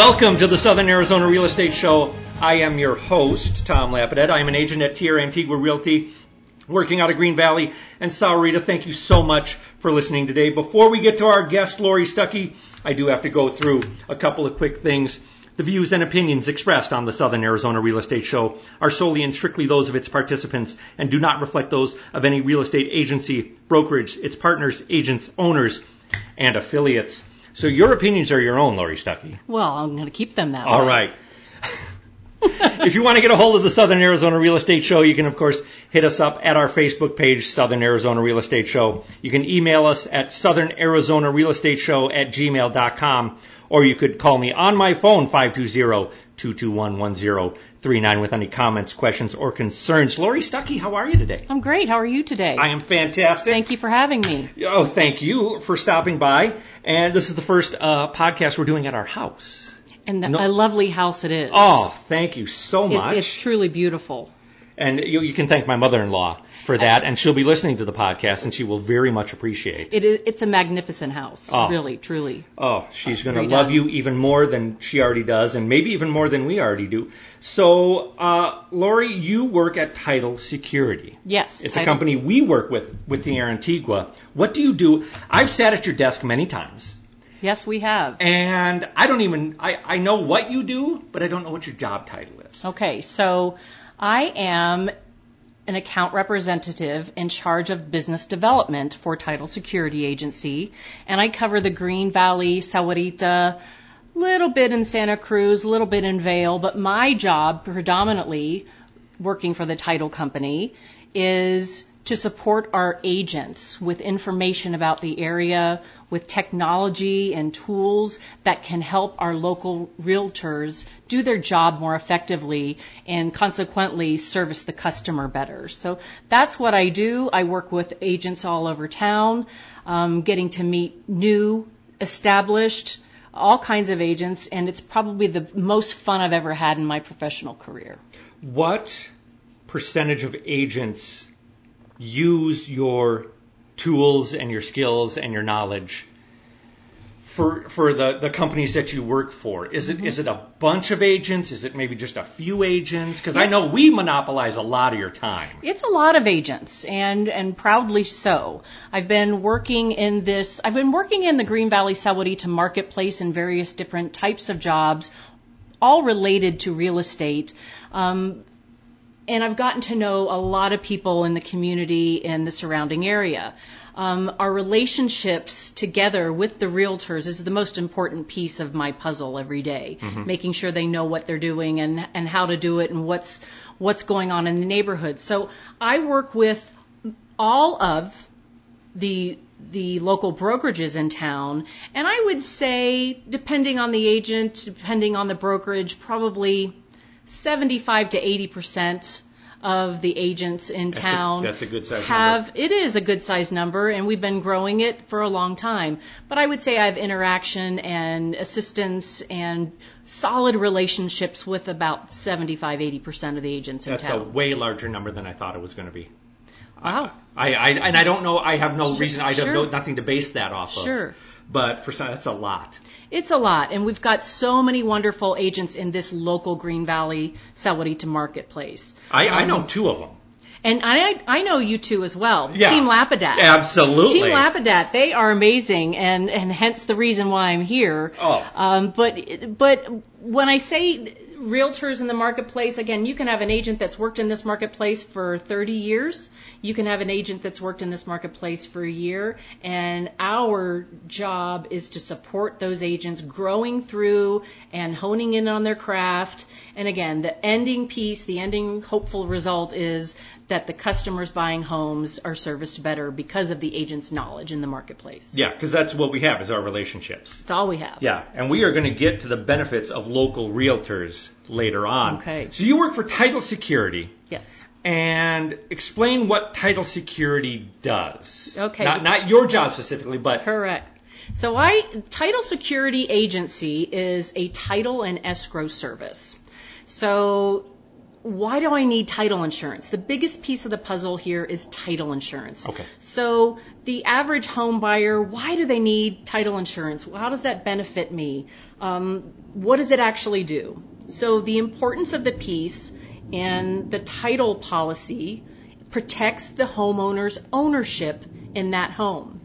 Welcome to the Southern Arizona Real Estate Show. I am your host, Tom Lapidat. I am an agent at Tierra Antigua Realty, working out of Green Valley and Sahuarita. Thank you so much for listening today. Before we get to our guest, Laurie Stuckey, I do have to go through a couple of quick things. The views and opinions expressed on the Southern Arizona Real Estate Show are solely and strictly those of its participants and do not reflect those of any real estate agency, brokerage, its partners, agents, owners, and affiliates. So your opinions are your own, Laurie Stuckey. Well, I'm going to keep them that All way. right. if you want to get a hold of the Southern Arizona Real Estate Show, you can, of course, hit us up at our Facebook page, Southern Arizona Real Estate Show. You can email us at Southern Arizona Real Estate Show at gmail.com, or you could call me on my phone, 520-221-1039 with any comments, questions, or concerns. Laurie Stuckey, how are you today? I'm great. How are you today? I am fantastic. Thank you for having me. Oh, thank you for stopping by. And this is the first uh, podcast we're doing at our house. And the, No- a lovely house it is. Oh, thank you so It's- much. it's truly beautiful. And you, you can thank my mother-in-law for that, and she'll be listening to the podcast, and she will very much appreciate. It is, it's a magnificent house. Oh. Really, truly. Oh, she's going to love you even more than she already does, and maybe even more than we already do. So, uh, Laurie, you work at Title Security. Yes. It's a company we work with with Tierra Antigua. What do you do? I've sat at your desk many times, Yes, we have. and I don't even I, I know what you do, but I don't know what your job title is. Okay, so I am an account representative in charge of business development for Title Security Agency, and I cover the Green Valley, Sahuarita, little bit in Santa Cruz, a little bit in Vail, but my job predominantly working for the title company is to support our agents with information about the area, with technology and tools that can help our local realtors do their job more effectively and consequently service the customer better. So that's what I do. I work with agents all over town, um, getting to meet new, established, all kinds of agents, and it's probably the most fun I've ever had in my professional career. What percentage of agents use your tools and your skills and your knowledge for for the, the companies that you work for? Is it is it a bunch of agents? Is it maybe just a few agents? Because I know we monopolize a lot of your time. It's a lot of agents and and proudly so. I've been working in this I've been working in the Green Valley Sahuarita marketplace in various different types of jobs all related to real estate. Um, and I've gotten to know a lot of people in the community in the surrounding area. Um, our relationships together with the realtors is the most important piece of my puzzle every day. Making sure they know what they're doing and, and how to do it and what's what's going on in the neighborhood. So I work with all of the the local brokerages in town, and I would say, depending on the agent, depending on the brokerage, probably 75 to 80 percent of the agents in a- town that's a good size have number. it is a good size number and we've been growing it for a long time but i would say i have interaction and assistance and solid relationships with about 75 80% of the agents in town. That's a way larger number than I thought it was going to be. wow I, I and I don't know. I have no reason. I have Sure. no, nothing to base that off of. Sure. But for some, that's a lot. It's a lot, and we've got so many wonderful agents in this local Green Valley Sahuarita marketplace. I, I Um, know two of them. And I, I know you two as well. Yeah. Team Lapidat. Absolutely. Team Lapidat, they are amazing, and, and hence the reason why I'm here. Oh. Um, but but when I say realtors in the marketplace, again, you can have an agent that's worked in this marketplace for 30 years. You can have an agent that's worked in this marketplace for a year, and our job is to support those agents growing through and honing in on their craft. And again, the ending piece, the ending hopeful result is that the customers buying homes are serviced better because of the agent's knowledge in the marketplace. Yeah, because that's what we have is our relationships. That's all we have. Yeah, and we are going to get to the benefits of local realtors later on. Okay. So you work for Title Security, Yes. And explain what Title Security does. Okay. Not, not your job specifically, but Correct. So I Title Security Agency is a title and escrow service. So why do I need title insurance? The biggest piece of the puzzle here is title insurance. Okay. So the average home buyer, why do they need title insurance? How does that benefit me? Um, what does it actually do? So the importance of the piece and the title policy protects the homeowner's ownership in that home.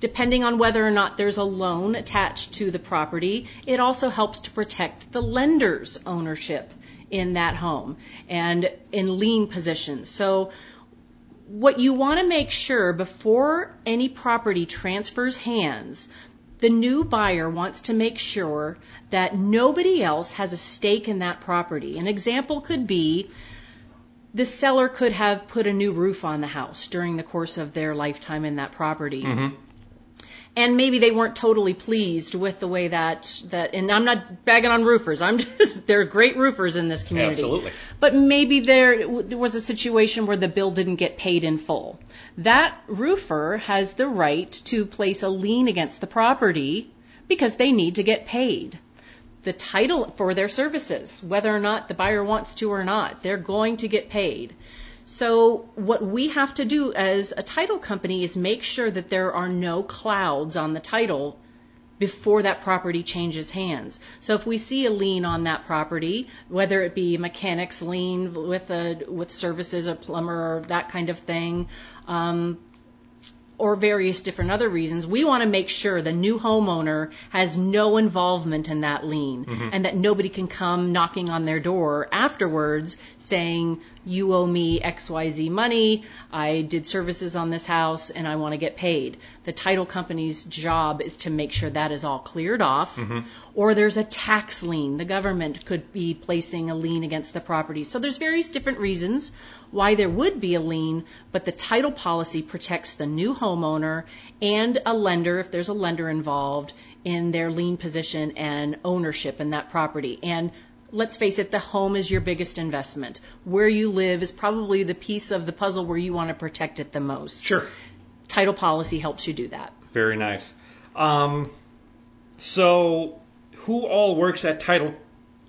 Depending on whether or not there's a loan attached to the property, it also helps to protect the lender's ownership in that home and in lien positions. So what you want to make sure before any property transfers hands, the new buyer wants to make sure that nobody else has a stake in that property. An example could be the seller could have put a new roof on the house during the course of their lifetime in that property. Mm-hmm. And maybe they weren't totally pleased with the way that that and I'm not bagging on roofers. I'm just they're great roofers in this community. Absolutely. But maybe there, there was a situation where the bill didn't get paid in full. That roofer has the right to place a lien against the property because they need to get paid the title for their services, whether or not the buyer wants to or not. They're going to get paid. So what we have to do as a title company is make sure that there are no clouds on the title before that property changes hands. So if we see a lien on that property, whether it be mechanic's lien with a with services, a plumber, or that kind of thing, um, or various different other reasons, we want to make sure the new homeowner has no involvement in that lien Mm-hmm. and that nobody can come knocking on their door afterwards saying, you owe me XYZ money, I did services on this house and I want to get paid. The title company's job is to make sure that is all cleared off. Mm-hmm. Or there's a tax lien. The government could be placing a lien against the property. So there's various different reasons why there would be a lien, but the title policy protects the new homeowner and a lender, if there's a lender involved, in their lien position and ownership in that property. And let's face it, the home is your biggest investment. Where you live is probably the piece of the puzzle where you want to protect it the most. Sure. Title policy helps you do that. Very nice. Um, so, who all works at Title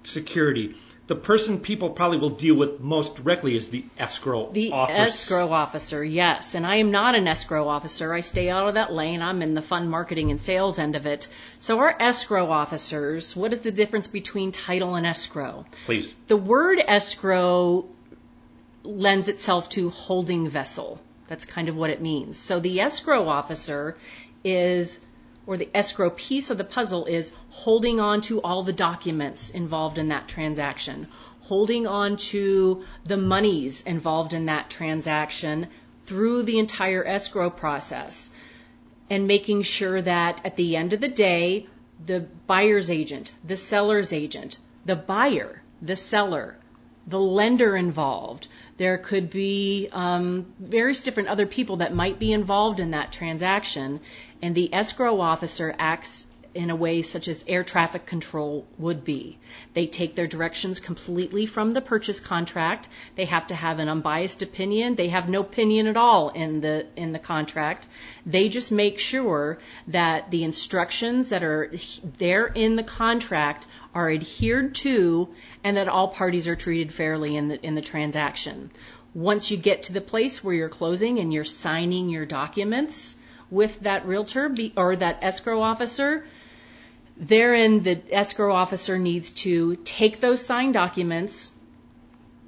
Security? The person people probably will deal with most directly is the escrow officer. The office. escrow officer, yes. And I am not an escrow officer. I stay out of that lane. I'm in the fund marketing and sales end of it. So our escrow officers, what is the difference between title and escrow? Please. The word escrow lends itself to holding vessel. That's kind of what it means. So the escrow officer is, or the escrow piece of the puzzle is holding on to all the documents involved in that transaction, holding on to the monies involved in that transaction through the entire escrow process and making sure that at the end of the day, the buyer's agent, the seller's agent, the buyer, the seller, the lender involved. There could be um, various different other people that might be involved in that transaction, and the escrow officer acts in a way such as air traffic control would be. They take their directions completely from the purchase contract. They have to have an unbiased opinion. They have no opinion at all in the in the contract. They just make sure that the instructions that are there in the contract are adhered to and that all parties are treated fairly in the in the transaction. Once you get to the place where you're closing and you're signing your documents with that realtor be, or that escrow officer, therein the escrow officer needs to take those signed documents,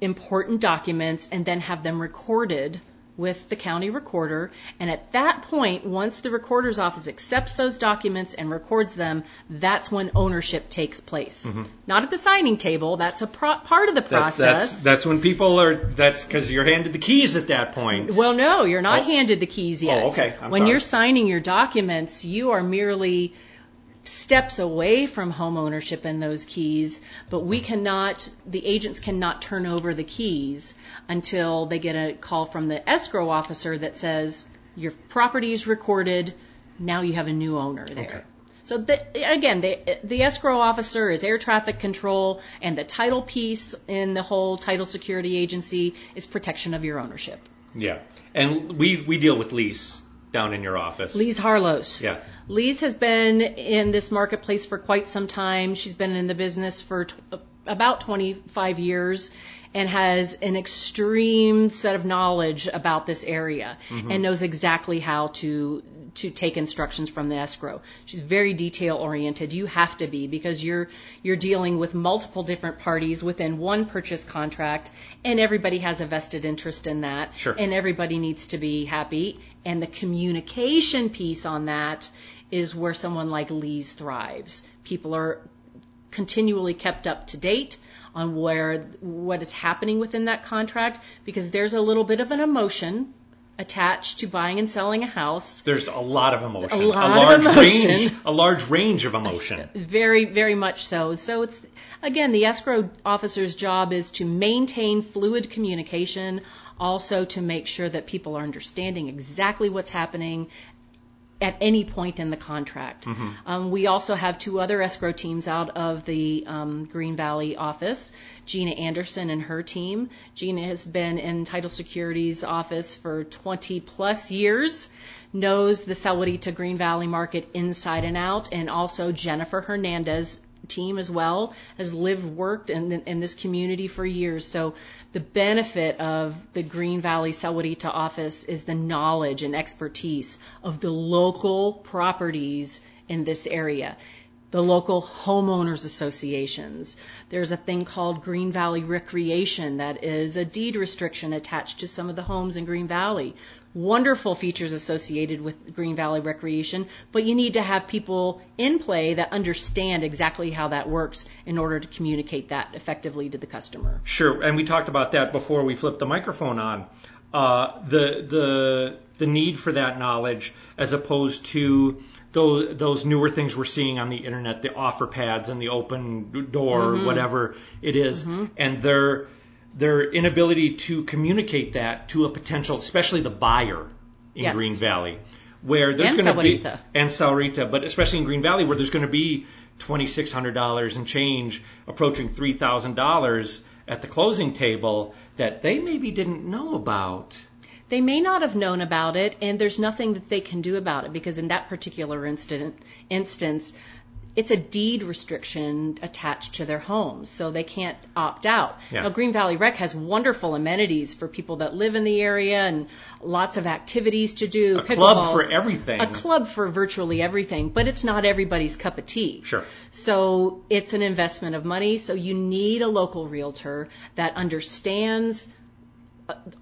important documents, and then have them recorded with the county recorder. And at that point, once the recorder's office accepts those documents and records them, that's when ownership takes place. Mm-hmm. Not at the signing table. That's a pro- part of the process. that's that's when people are. That's because you're handed the keys at that point. Well, no, you're not Oh. handed the keys oh, yet. Oh, okay. I'm when sorry. you're signing your documents, you are merely steps away from home ownership in those keys, but we cannot, the agents cannot turn over the keys until they get a call from the escrow officer that says, your property is recorded, now you have a new owner there. Okay. So the, again, the, the escrow officer is air traffic control, and the title piece in the whole title security agency is protection of your ownership. Yeah, and we we deal with lease down in your office. Lise Harlos. Yeah. Lise has been in this marketplace for quite some time. She's been in the business for t- about 25 years. and has an extreme set of knowledge about this area mm-hmm. and knows exactly how to to take instructions from the escrow. She's very detail oriented. You have to be because you're you're dealing with multiple different parties within one purchase contract and everybody has a vested interest in that Sure. and everybody needs to be happy and the communication piece on that is where someone like Lise thrives. People are continually kept up to date on where what is happening within that contract because there's a little bit of an emotion attached to buying and selling a house. There's a lot of emotion. A lot of large emotion. range. A large range of emotion. Very, very much so. So it's again the escrow officer's job is to maintain fluid communication, also to make sure that people are understanding exactly what's happening at any point in the contract. Um, we also have two other escrow teams out of the um, Green Valley office. Gina Anderson and her team. Gina has been in Title Security's office for 20 plus years, knows the Sahuarita Green Valley market inside and out, and also Jennifer Hernandez team as well has lived worked in, in this community for years. So the benefit of the green valley sahuarita office is the knowledge and expertise of the local properties in this area the local homeowners associations. There's a thing called Green Valley Recreation that is a deed restriction attached to some of the homes in Green Valley. Wonderful features associated with Green Valley Recreation, but you need to have people in play that understand exactly how that works in order to communicate that effectively to the customer. Sure, and we talked about that before we flipped the microphone on. Uh, the the the need for that knowledge, as opposed to those those newer things we're seeing on the internet, the Offerpads and the Opendoor, mm-hmm. whatever it is, mm-hmm. and their their inability to communicate that to a potential, especially the buyer in Yes. Green Valley, where there's going to be and Sahuarita, but especially in Green Valley where there's going to be twenty six hundred dollars and change, approaching three thousand dollars at the closing table that they maybe didn't know about. They may not have known about it, and there's nothing that they can do about it because in that particular instant, instance, it's a deed restriction attached to their homes, so they can't opt out. Yeah. Now, Green Valley Rec has wonderful amenities for people that live in the area and lots of activities to do. A club pickleballs, for everything. A club for virtually everything, but it's not everybody's cup of tea. Sure. So it's an investment of money. So you need a local realtor that understands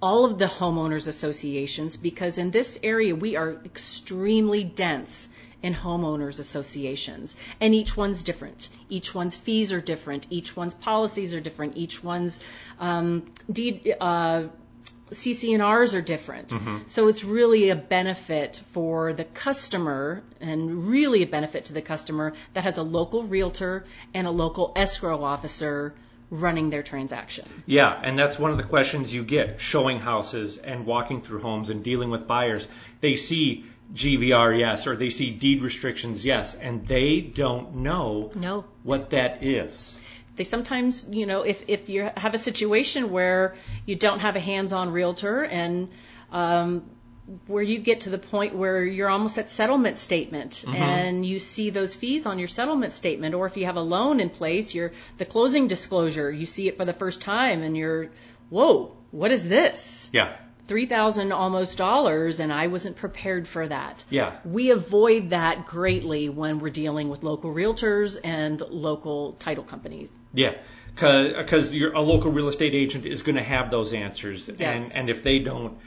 all of the homeowners associations because in this area we are extremely dense in homeowners associations. And each one's different. Each one's fees are different. Each one's policies are different. Each one's um, deed uh, CC&Rs are different. So it's really a benefit for the customer and really a benefit to the customer that has a local realtor and a local escrow officer running their transaction. Yeah, and that's one of the questions you get showing houses and walking through homes and dealing with buyers. They see GVR, yes, or they see deed restrictions, yes, and they don't know No. what that is. They sometimes, you know, if, if you have a situation where you don't have a hands-on realtor and um, where you get to the point where you're almost at settlement statement mm-hmm. and you see those fees on your settlement statement, or if you have a loan in place, you're the closing disclosure, you see it for the first time and you're, whoa, what is this? Yeah, Three thousand almost dollars, and I wasn't prepared for that. yeah. We avoid that greatly when we're dealing with local realtors and local title companies. Yeah, because a local real estate agent is going to have those answers, Yes. and and if they don't,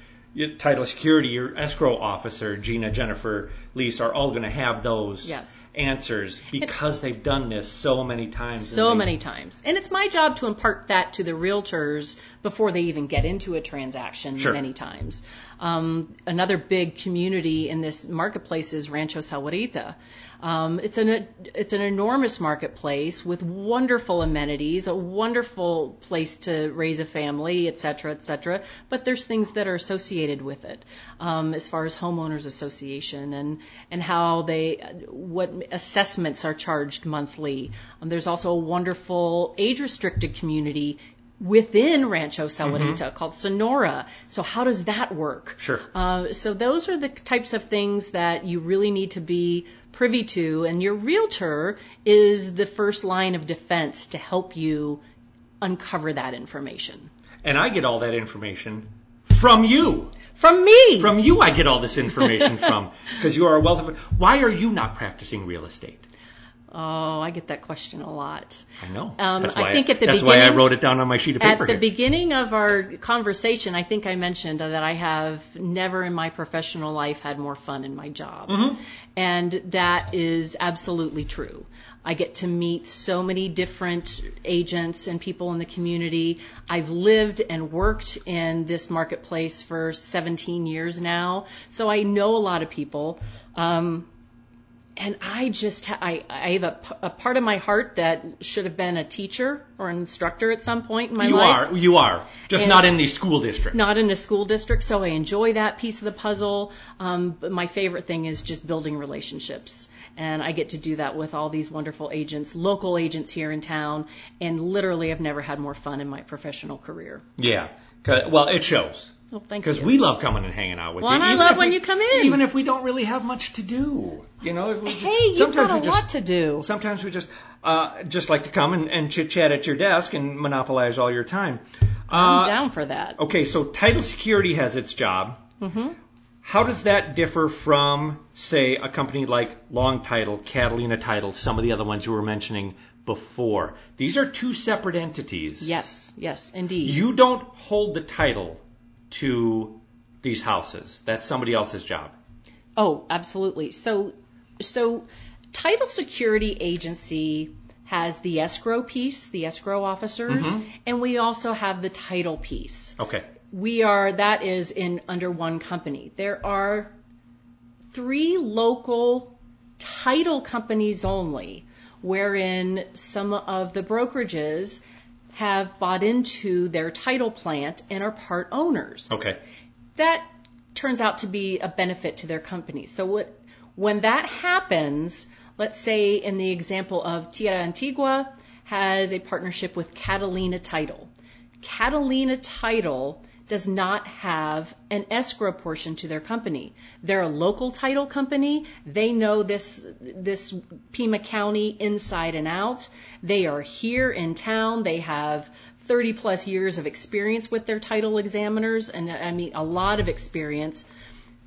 title security, your escrow officer, Gina, Jennifer, Lise, are all going to have those Yes. answers because they've done this so many times. so they- many times. And it's my job to impart that to the realtors before they even get into a transaction Sure. many times. Um, another big community in this marketplace is Rancho Sahuarita. Um, it's an it's an enormous marketplace with wonderful amenities, a wonderful place to raise a family, et cetera, et cetera. But there's things that are associated with it, um, as far as homeowners association and and how they what assessments are charged monthly. Um, there's also a wonderful age restricted community within Rancho Sahuarita called Sonora. So how does that work? Sure. Uh, so those are the types of things that you really need to be privy to, and your realtor is the first line of defense to help you uncover that information. And I get all that information from you. From me. From you, I get all this information from because you are a wealth of. Why are you not practicing real estate? Oh, I get that question a lot. I know. Um, that's I why think at the that's why I beginning- wrote it down on my sheet of paper. At the here. beginning of our conversation, I think I mentioned that I have never in my professional life had more fun in my job. Mm-hmm. And that is absolutely true. I get to meet so many different agents and people in the community. I've lived and worked in this marketplace for 17 years now, so I know a lot of people. Um, and I just I, I have a, a part of my heart that should have been a teacher or an instructor at some point in my you life You are. You are. Just And- not in the school district. not in a school district, so I enjoy that piece of the puzzle. Um, but my favorite thing is just building relationships. And I get to do that with all these wonderful agents, local agents here in town, and literally I've never had more fun in my professional career. Yeah, Well, it shows. Well, thank Because we love coming and hanging out with Well, you. and I love when we- you come in. Even if we don't really have much to do. You know, if we hey, you've sometimes got a we just, lot to do. Sometimes we just uh, just like to come and, and chit chat at your desk and monopolize all your time. I'm Uh, down for that. okay, so title security has its job. hmm How does that differ from, say, a company like Long Title, Catalina Title, some of the other ones you were mentioning before? These are two separate entities. Yes, yes, indeed. You don't hold the title to these houses. That's somebody else's job. Oh, absolutely. So, so title security agency has the escrow piece, the escrow officers, Mhm. and we also have the title piece. Okay. We are that is in under one company. There are three local title companies only, wherein some of the brokerages have bought into their title plant and are part owners Okay. that turns out to be a benefit to their company. So what, when that happens, let's say in the example of Tierra Antigua has a partnership with Catalina Title. Catalina Title does not have an escrow portion to their company. They're a local title company. They know this this Pima County inside and out. They are here in town. They have 30 plus years of experience with their title examiners and I mean a lot of experience.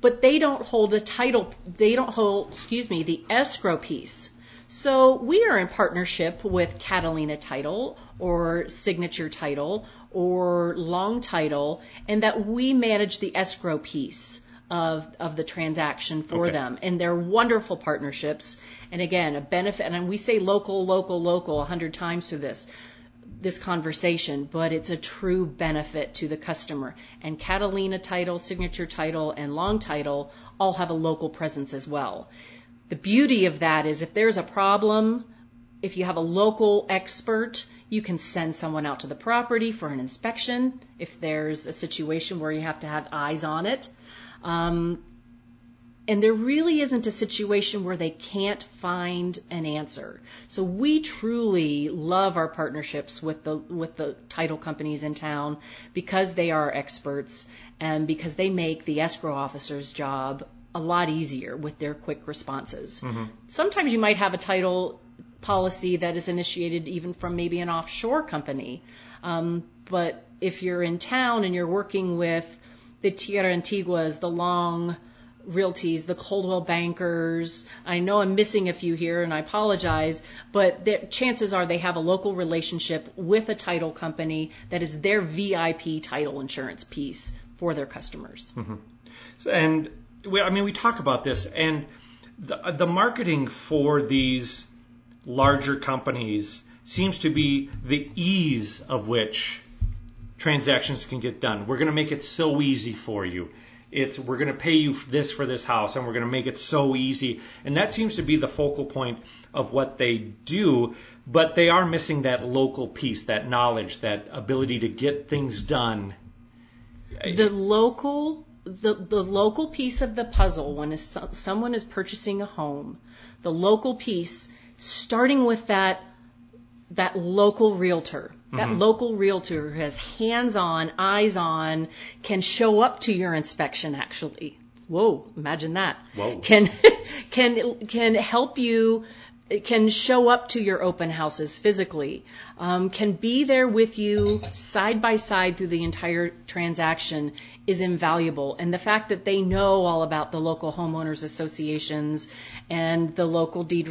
But they don't hold a title they don't hold, excuse me, the escrow piece. So we are in partnership with Catalina Title or Signature Title or Long Title, and that we manage the escrow piece of, of the transaction for Okay. them. And they're wonderful partnerships. And again, a benefit, and we say local, local, local a hundred times through this this conversation, but it's a true benefit to the customer. And Catalina Title, Signature Title, and Long Title all have a local presence as well. The beauty of that is if there's a problem, if you have a local expert, you can send someone out to the property for an inspection if there's a situation where you have to have eyes on it. Um, and there really isn't a situation where they can't find an answer. So we truly love our partnerships with the with the title companies in town because they are experts and because they make the escrow officer's job a lot easier with their quick responses. Sometimes you might have a title policy that is initiated even from maybe an offshore company. Um, but if you're in town and you're working with the Tierra Antiguas, the Long Realties, the Coldwell Bankers, I know I'm missing a few here and I apologize, but the, chances are they have a local relationship with a title company that is their VIP title insurance piece for their customers. So- And we, I mean, we talk about this, and the, the marketing for these larger companies seems to be the ease of which transactions can get done. We're going to make it so easy for you. It's we're going to pay you this for this house, and we're going to make it so easy. And that seems to be the focal point of what they do. But they are missing that local piece, that knowledge, that ability to get things done. the local the, the local piece of the puzzle when someone is purchasing a home the local piece starting with that that local realtor. That mm-hmm. local realtor who has hands on eyes on can show up to your inspection actually. Whoa imagine that. Whoa. can can can help you can show up to your open houses physically, um, can be there with you side by side through the entire transaction is invaluable. And the fact that they know all about the local homeowners associations and the local deed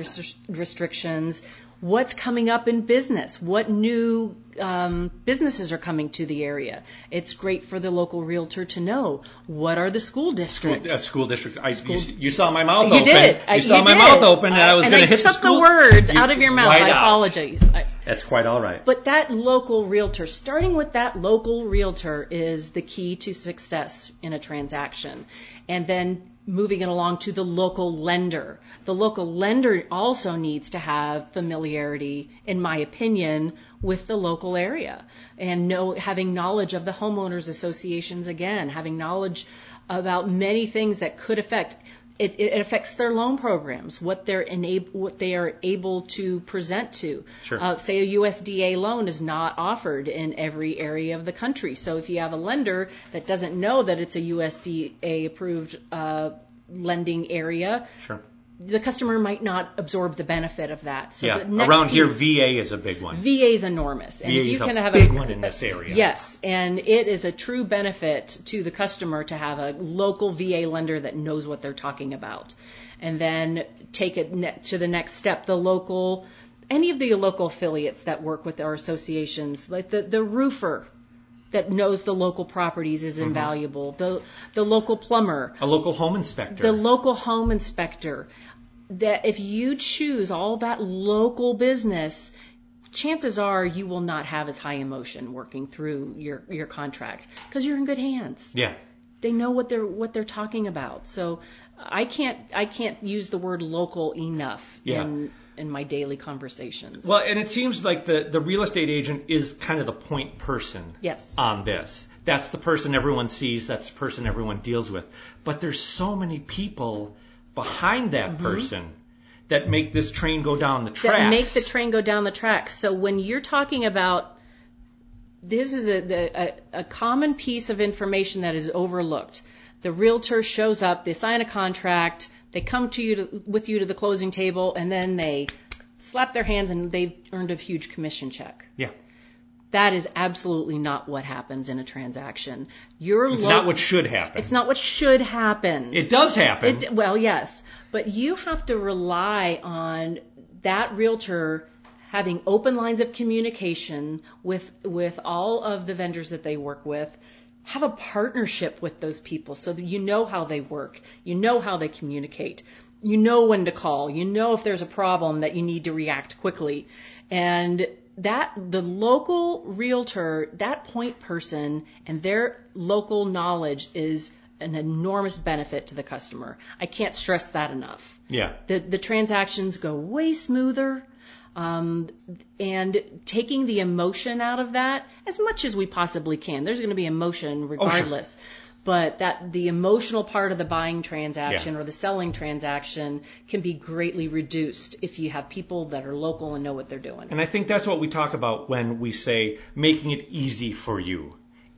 restrictions, what's coming up in business, what new um, businesses are coming to the area. It's great for the local realtor to know what are the school districts. School, uh, school district. I, school, you, you, saw my mouth you open. Did. You saw my mouth open, and I, I was going to hit the school. the words you, out of your mouth. Right I apologize. That's quite all right. But that local realtor, starting with that local realtor, is the key to success in a transaction. And then moving it along to the local lender. The local lender also needs to have familiarity, in my opinion, with the local area and know, having knowledge of the homeowners associations again, having knowledge about many things that could affect it, it, affects their loan programs, what they're enable, what they are able to present to. Sure. Uh, say a USDA loan is not offered in every area of the country. So if you have a lender that doesn't know that it's a USDA approved uh, lending area, sure the customer might not absorb the benefit of that. So yeah, around piece, here, VA is a big one. VA is enormous, and VA if you can have big a big one in this area. Yes, and it is a true benefit to the customer to have a local VA lender that knows what they're talking about, and then take it to the next step. The local, any of the local affiliates that work with our associations, like the the roofer that knows the local properties is mm-hmm. invaluable. Mm-hmm. The the local plumber, a local home inspector, the local home inspector. That if you choose all that local business, chances are you will not have as high emotion working through your your contract because you're in good hands. Yeah. They know what they're what they're talking about. So I can't I can't use the word local enough yeah. in in my daily conversations. Well, and it seems like the, the real estate agent is kind of the point person yes. on this. That's the person everyone sees, that's the person everyone deals with. But there's so many people behind that mm-hmm. person that make this train go down the tracks. That make the train go down the tracks. So when you're talking about this is a, a, a common piece of information that is overlooked. The realtor shows up, they sign a contract, they come to you to, with you to the closing table, and then they slap their hands and they've earned a huge commission check. Yeah. That is absolutely not what happens in a transaction. Your it's lo- not what should happen. It's not what should happen. It does happen. It, well, yes, but you have to rely on that realtor having open lines of communication with with all of the vendors that they work with have a partnership with those people so that you know how they work, you know how they communicate, you know when to call, you know if there's a problem that you need to react quickly. And that the local realtor, that point person and their local knowledge is an enormous benefit to the customer. I can't stress that enough. Yeah. The the transactions go way smoother. Um, and taking the emotion out of that as much as we possibly can. There's going to be emotion regardless. Oh, sure. But that the emotional part of the buying transaction yeah. or the selling transaction can be greatly reduced if you have people that are local and know what they're doing. And I think that's what we talk about when we say making it easy for you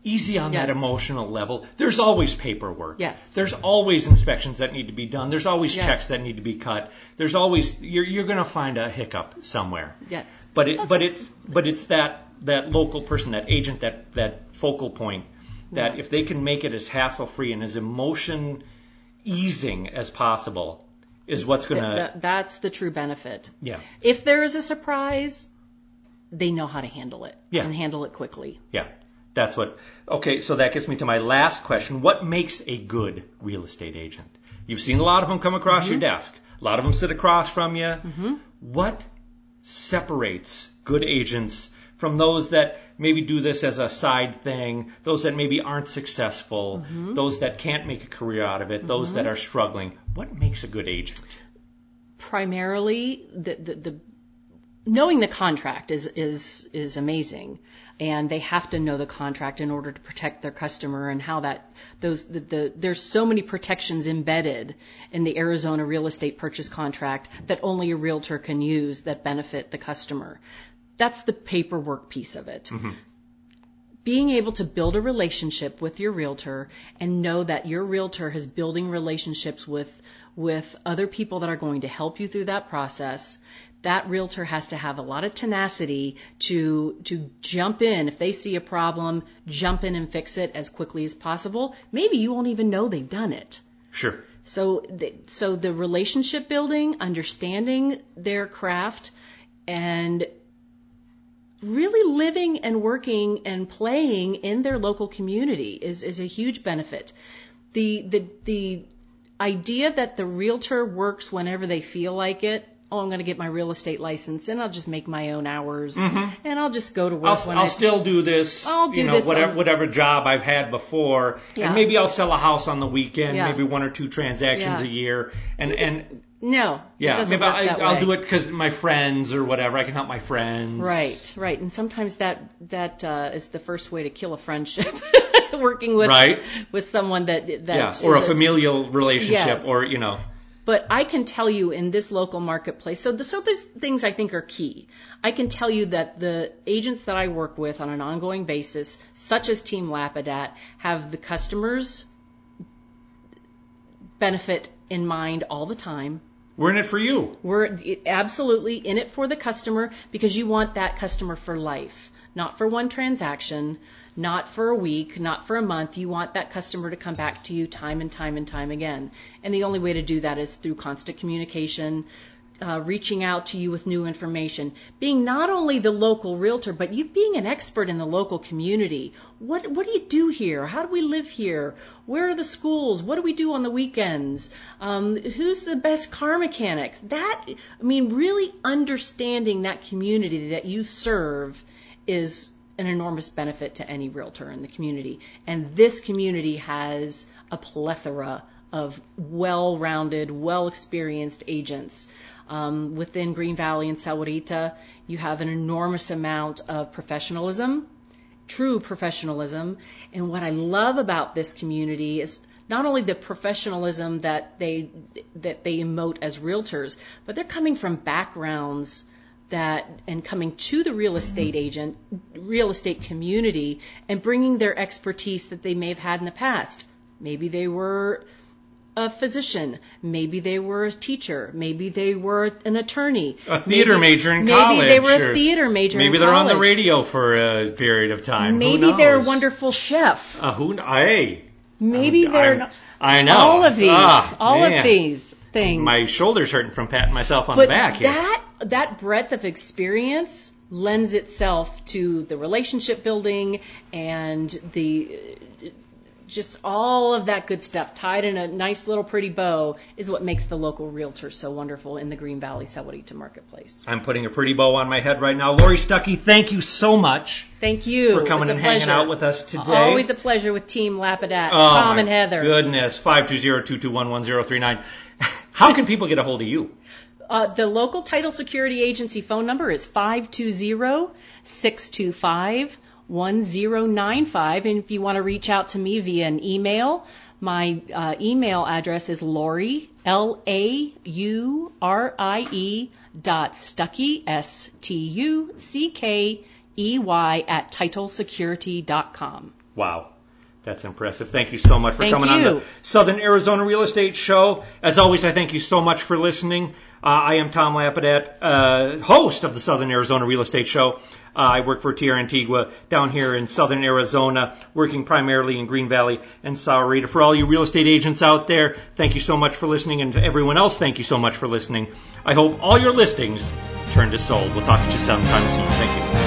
easy on yes. that emotional level. There's always paperwork. Yes. There's always inspections that need to be done. There's always yes. checks that need to be cut. There's always you're you're going to find a hiccup somewhere. Yes. But it but it's but it's that that local person, that agent, that that focal point that yeah. if they can make it as hassle free and as emotion easing as possible is what's going to that's the true benefit. Yeah. If there is a surprise, they know how to handle it yeah. and handle it quickly. Yeah. That's what. Okay, so that gets me to my last question. What makes a good real estate agent? You've seen a lot of them come across mm-hmm. your desk. A lot of them sit across from you. Mm-hmm. What separates good agents from those that maybe do this as a side thing, those that maybe aren't successful, mm-hmm. those that can't make a career out of it, those that mm-hmm. are struggling? What makes a good agent? Primarily, the, the, the knowing the contract is is is amazing and they have to know the contract in order to protect their customer and how that those the, the there's so many protections embedded in the Arizona real estate purchase contract that only a realtor can use that benefit the customer. That's the paperwork piece of it. Mm-hmm. Being able to build a relationship with your realtor and know that your realtor is building relationships with with other people that are going to help you through that process, that realtor has to have a lot of tenacity to to jump in if they see a problem, jump in and fix it as quickly as possible. Maybe you won't even know they've done it. Sure. So, the, so the relationship building, understanding their craft, and really living and working and playing in their local community is, is a huge benefit. The, the, the idea that the realtor works whenever they feel like it, oh, I'm going to get my real estate license and I'll just make my own hours Mm-hmm. and I'll just go to work I'll, I'll still do this, I'll do you know, this whatever on- whatever job I've had before, Yeah. and maybe I'll sell a house on the weekend, Yeah. maybe one or two transactions Yeah. a year, and and No, yeah, maybe I, that I'll do it because my friends or whatever. I can help my friends. Right, right, and sometimes that that uh, is the first way to kill a friendship. Working with Right. with someone that that Yeah, or a familial relationship, Yes. or you know, But I can tell you in this local marketplace, so the, so these things I think are key. I can tell you that the agents that I work with on an ongoing basis, such as Team Lapidat, have the customers benefit in mind all the time. We're in it for you. We're absolutely in it for the customer because you want that customer for life, not for one transaction, not for a week, not for a month. You want that customer to come back to you time and time and time again. And the only way to do that is through constant communication, uh, reaching out to you with new information, being not only the local realtor, but you being an expert in the local community. What what do you do here? How do we live here? Where are the schools? What do we do on the weekends? Um, who's the best car mechanic? That I mean, really understanding that community that you serve is an enormous benefit to any realtor in the community. And this community has a plethora of well-rounded, well-experienced agents. Um, within Green Valley and Sahuarita, you have an enormous amount of professionalism, true professionalism. And what I love about this community is not only the professionalism that they that they emote as realtors, but they're coming from backgrounds that and coming to the real estate agent, real estate community, and bringing their expertise that they may have had in the past. Maybe they were a physician, maybe they were a teacher, maybe they were an attorney, A theater maybe, major in maybe college. they were a theater major. Maybe they're on the radio for a period of time. Maybe they're a wonderful chef. Uh, who? Hey, Maybe they're not, I know all of these, Ah, all man. of these things. My shoulder's hurting from patting myself on but the back here. that that breadth of experience lends itself to the relationship building and the just all of that good stuff tied in a nice little pretty bow is what makes the local realtor so wonderful in the Green Valley Sahuarita marketplace. I'm putting a pretty bow on my head right now. Laurie Stuckey, thank you so much Thank you for coming and hanging pleasure. out with us today. Always a pleasure with Team Lapidat, Oh, Tom and Heather. Goodness, five two zero two two one one zero three nine. How can people get a hold of you? Uh, the local title security agency phone number is 520-625-1095. And if you want to reach out to me via an email, my uh, email address is Laurie, L-A-U-R-I-E dot Stuckey, S-T-U-C-K-E-Y at titlesecurity.com. Wow. That's impressive. Thank you so much for Thank coming on the Southern Arizona Real Estate Show. As always, I thank you so much for listening. Uh, I am Tom Lapidat, uh, host of the Southern Arizona Real Estate Show. Uh, I work for Tierra Antigua down here in Southern Arizona, working primarily in Green Valley and Sahuarita. For all you real estate agents out there, thank you so much for listening, and to everyone else, thank you so much for listening. I hope all your listings turn to sold. We'll talk to you sometime soon. Thank you.